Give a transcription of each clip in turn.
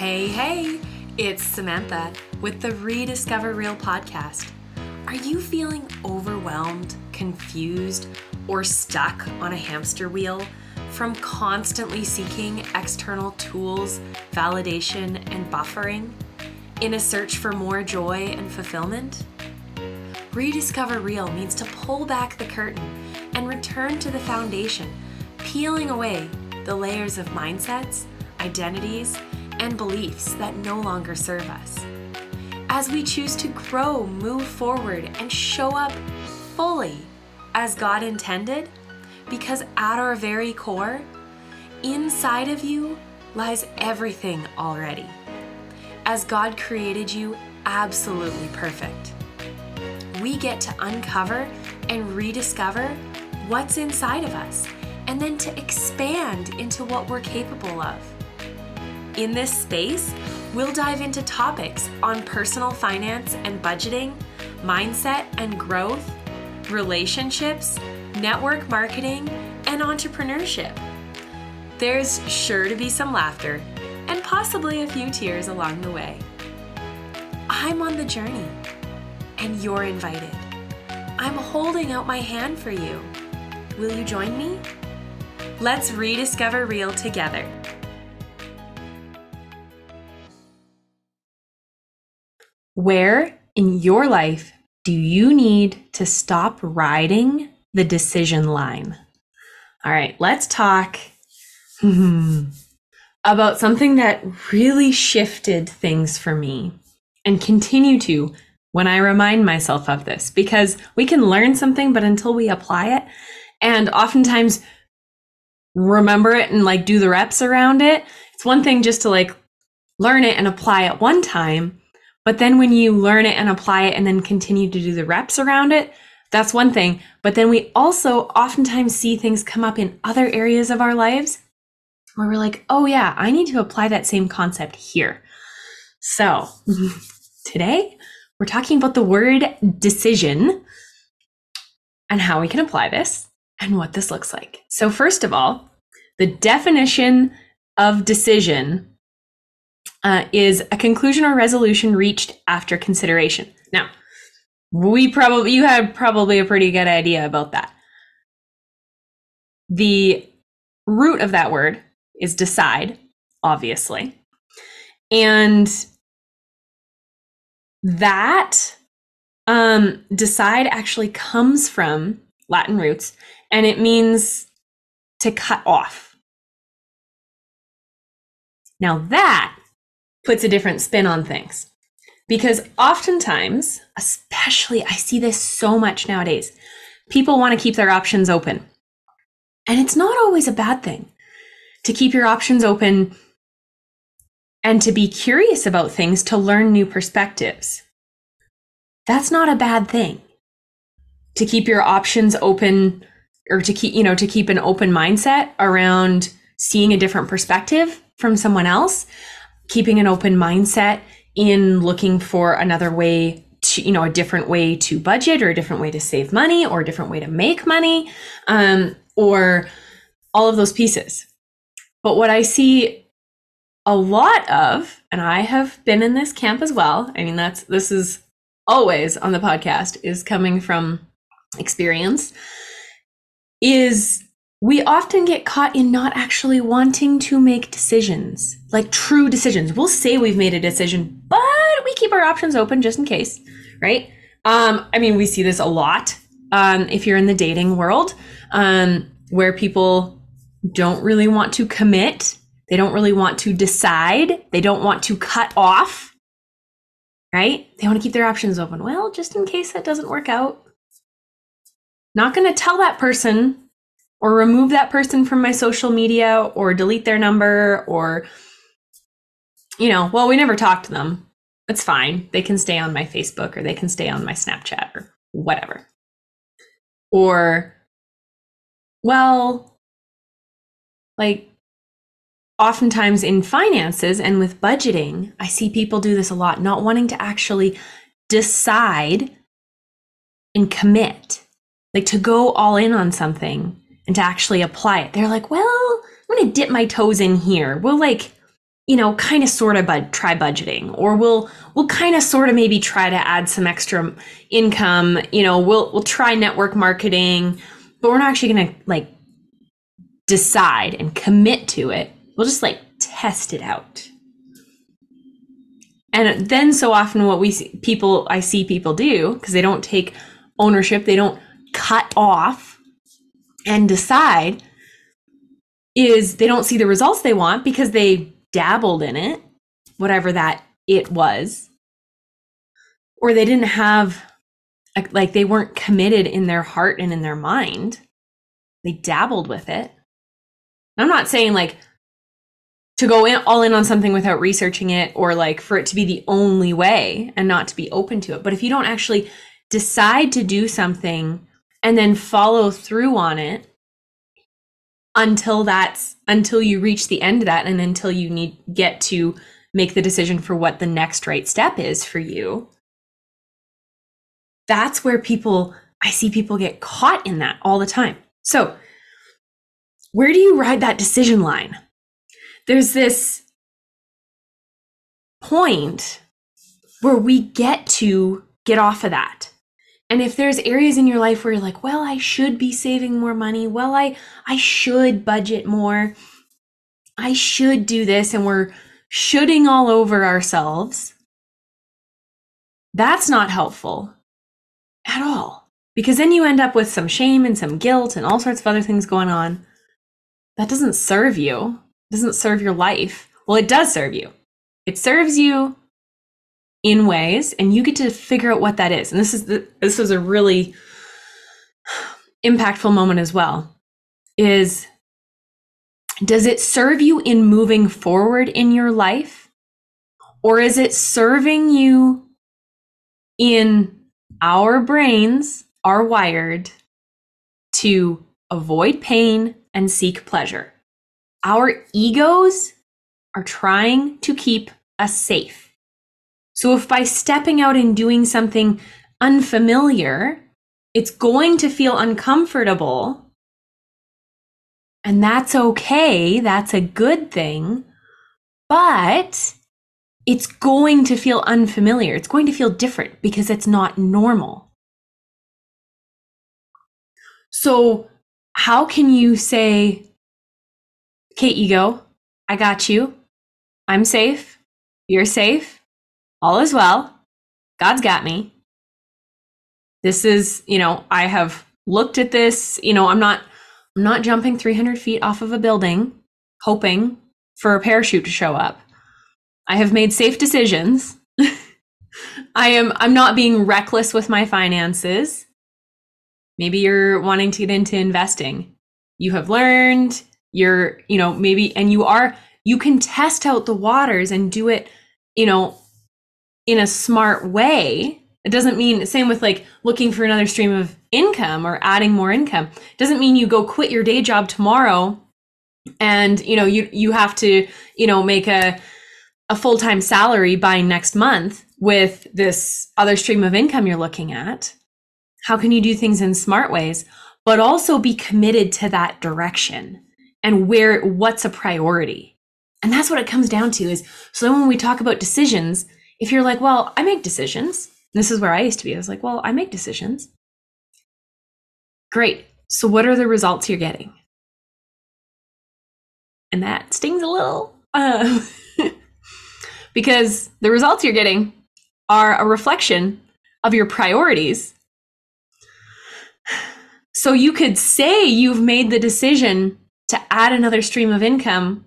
Hey, hey, it's Samantha with the Rediscover Real podcast. Are you feeling overwhelmed, confused, or stuck on a hamster wheel from constantly seeking external tools, validation, and buffering in a search for more joy and fulfillment? Rediscover Real means to pull back the curtain and return to the foundation, peeling away the layers of mindsets, identities, and beliefs that no longer serve us. As we choose to grow, move forward, and show up fully as God intended, because at our very core, inside of you lies everything already. As God created you absolutely perfect. We get to uncover and rediscover what's inside of us and then to expand into what we're capable of. In this space, we'll dive into topics on personal finance and budgeting, mindset and growth, relationships, network marketing, and entrepreneurship. There's sure to be some laughter and possibly a few tears along the way. I'm on the journey, and you're invited. I'm holding out my hand for you. Will you join me? Let's rediscover real together. Where in your life do you need to stop riding the decision line? All right, let's talk about something that really shifted things for me and continue to when I remind myself of this because we can learn something, but until we apply it, and oftentimes remember it and like do the reps around it, it's one thing just to like learn it and apply it one time. But then when you learn it and apply it and then continue to do the reps around it, that's one thing. But then we also oftentimes see things come up in other areas of our lives where we're like, oh, yeah, I need to apply that same concept here. So today we're talking about the word decision and how we can apply this and what this looks like. So, first of all, the definition of decision uh, is a conclusion or resolution reached after consideration. Now, we probably you had probably a pretty good idea about that. The root of that word is decide, obviously. And that um, decide actually comes from Latin roots and it means to cut off. Now that puts a different spin on things. Because oftentimes, especially I see this so much nowadays, people want to keep their options open. And it's not always a bad thing to keep your options open and to be curious about things to learn new perspectives. That's not a bad thing. To keep your options open or to keep, you know, to keep an open mindset around seeing a different perspective from someone else, keeping an open mindset in looking for another way to, you know, a different way to budget or a different way to save money or a different way to make money, um, or all of those pieces. But what I see a lot of, and I have been in this camp as well. I mean, that's this is always on the podcast, is coming from experience, is we often get caught in not actually wanting to make decisions, like true decisions. We'll say we've made a decision, but we keep our options open just in case, right? Um, I mean, we see this a lot um, if you're in the dating world, um, where people don't really want to commit, they don't really want to decide, they don't want to cut off, right? They want to keep their options open. Well, just in case that doesn't work out. Not going to tell that person or remove that person from my social media or delete their number or you know, well, we never talked to them. It's fine. They can stay on my Facebook or they can stay on my Snapchat or whatever. Or well, like oftentimes in finances and with budgeting, I see people do this a lot, not wanting to actually decide and commit, like to go all in on something and to actually apply it. They're like, well, I'm going to dip my toes in here. We'll like, you know, kind of sort of bud- try budgeting or we'll we'll kind of sort of maybe try to add some extra income, you know, we'll we'll try network marketing, but we're not actually going to like decide and commit to it. We'll just like test it out. And then so often what we see people I see people do because they don't take ownership, they don't cut off and decide is they don't see the results they want because they dabbled in it, whatever that it was, or they didn't have, like, they weren't committed in their heart and in their mind. They dabbled with it. I'm not saying like to go in all in on something without researching it or like for it to be the only way and not to be open to it. But if you don't actually decide to do something and then follow through on it until that's until you reach the end of that and until you need get to make the decision for what the next right step is for you. That's where people i see people get caught in that all the time. So where do you ride that decision line? There's this point where we get to get off of that and if there's areas in your life where you're like, well, I should be saving more money, well, I I should budget more. I should do this and we're shooting all over ourselves. That's not helpful at all. Because then you end up with some shame and some guilt and all sorts of other things going on. That doesn't serve you. It doesn't serve your life. Well, it does serve you. It serves you in ways and you get to figure out what that is. And this is the, this is a really impactful moment as well is does it serve you in moving forward in your life or is it serving you in our brains are wired to avoid pain and seek pleasure? Our egos are trying to keep us safe so if by stepping out and doing something unfamiliar, it's going to feel uncomfortable, and that's okay, that's a good thing, but it's going to feel unfamiliar. It's going to feel different because it's not normal. So, how can you say, okay, ego, I got you. I'm safe. You're safe all is well. God's got me. This is, you know, I have looked at this, you know, I'm not I'm not jumping 300 feet off of a building hoping for a parachute to show up. I have made safe decisions. I am I'm not being reckless with my finances. Maybe you're wanting to get into investing. You have learned, you're, you know, maybe and you are you can test out the waters and do it, you know, in a smart way it doesn't mean same with like looking for another stream of income or adding more income it doesn't mean you go quit your day job tomorrow and you know you you have to you know make a a full-time salary by next month with this other stream of income you're looking at. How can you do things in smart ways but also be committed to that direction and where what's a priority? And that's what it comes down to is so when we talk about decisions if you're like, well, I make decisions, this is where I used to be. I was like, well, I make decisions. Great. So, what are the results you're getting? And that stings a little uh, because the results you're getting are a reflection of your priorities. So, you could say you've made the decision to add another stream of income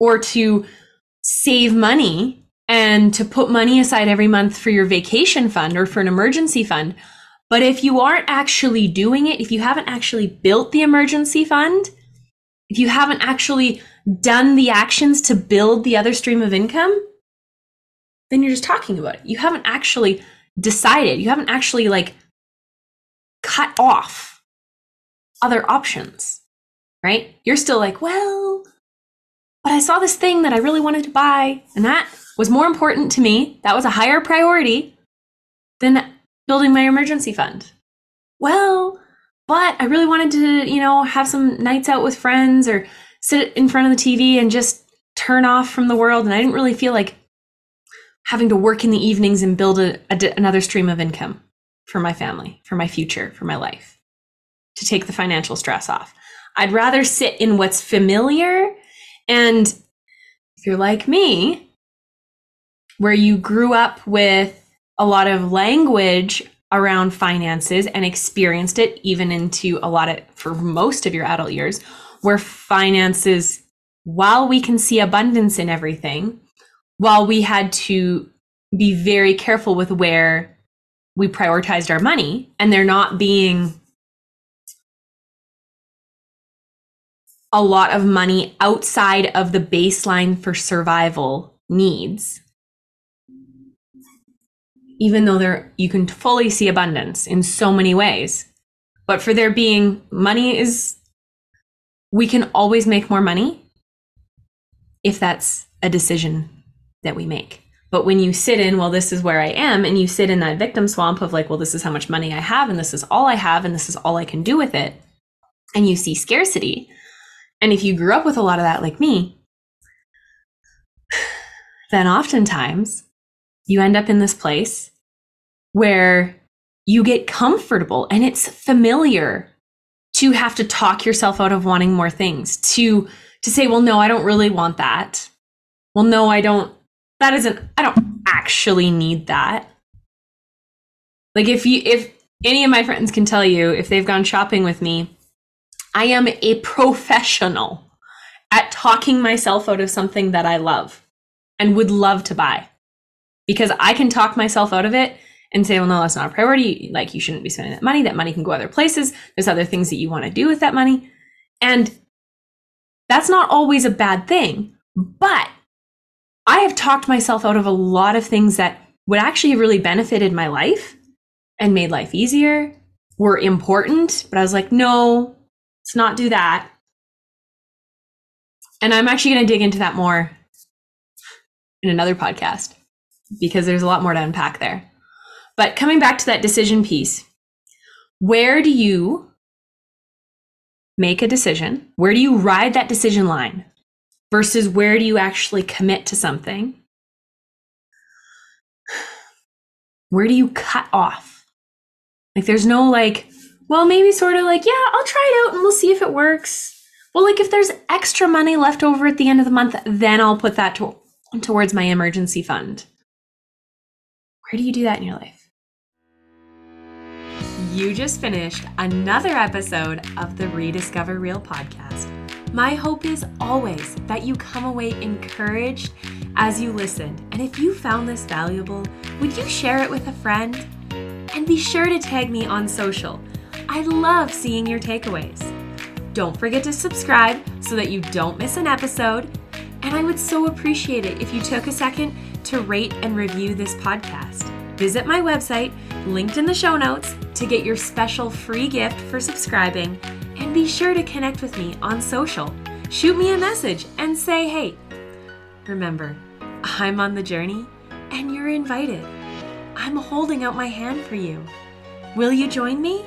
or to save money and to put money aside every month for your vacation fund or for an emergency fund. But if you aren't actually doing it, if you haven't actually built the emergency fund, if you haven't actually done the actions to build the other stream of income, then you're just talking about it. You haven't actually decided, you haven't actually like cut off other options, right? You're still like, well, but I saw this thing that I really wanted to buy, and that was more important to me. That was a higher priority than building my emergency fund. Well, but I really wanted to, you know, have some nights out with friends or sit in front of the TV and just turn off from the world and I didn't really feel like having to work in the evenings and build a, a, another stream of income for my family, for my future, for my life, to take the financial stress off. I'd rather sit in what's familiar. And if you're like me, where you grew up with a lot of language around finances and experienced it even into a lot of for most of your adult years where finances while we can see abundance in everything while we had to be very careful with where we prioritized our money and there not being a lot of money outside of the baseline for survival needs. Even though there you can fully see abundance in so many ways. But for there being money is we can always make more money if that's a decision that we make. But when you sit in well this is where i am and you sit in that victim swamp of like well this is how much money i have and this is all i have and this is all i can do with it and you see scarcity and if you grew up with a lot of that like me then oftentimes you end up in this place where you get comfortable and it's familiar to have to talk yourself out of wanting more things to to say well no i don't really want that. Well no i don't that isn't i don't actually need that. Like if you if any of my friends can tell you if they've gone shopping with me i am a professional at talking myself out of something that i love and would love to buy because i can talk myself out of it and say, well, no, that's not a priority. Like you shouldn't be spending that money. That money can go other places. There's other things that you want to do with that money. And that's not always a bad thing. But I have talked myself out of a lot of things that would actually have really benefited my life and made life easier, were important. But I was like, no, let's not do that. And I'm actually going to dig into that more in another podcast because there's a lot more to unpack there. But coming back to that decision piece, where do you make a decision? Where do you ride that decision line versus where do you actually commit to something? Where do you cut off? Like, there's no like, well, maybe sort of like, yeah, I'll try it out and we'll see if it works. Well, like if there's extra money left over at the end of the month, then I'll put that to- towards my emergency fund. Where do you do that in your life? You just finished another episode of the Rediscover Real podcast. My hope is always that you come away encouraged as you listened. And if you found this valuable, would you share it with a friend? And be sure to tag me on social. I love seeing your takeaways. Don't forget to subscribe so that you don't miss an episode. And I would so appreciate it if you took a second to rate and review this podcast. Visit my website, linked in the show notes, to get your special free gift for subscribing. And be sure to connect with me on social. Shoot me a message and say, hey, remember, I'm on the journey and you're invited. I'm holding out my hand for you. Will you join me?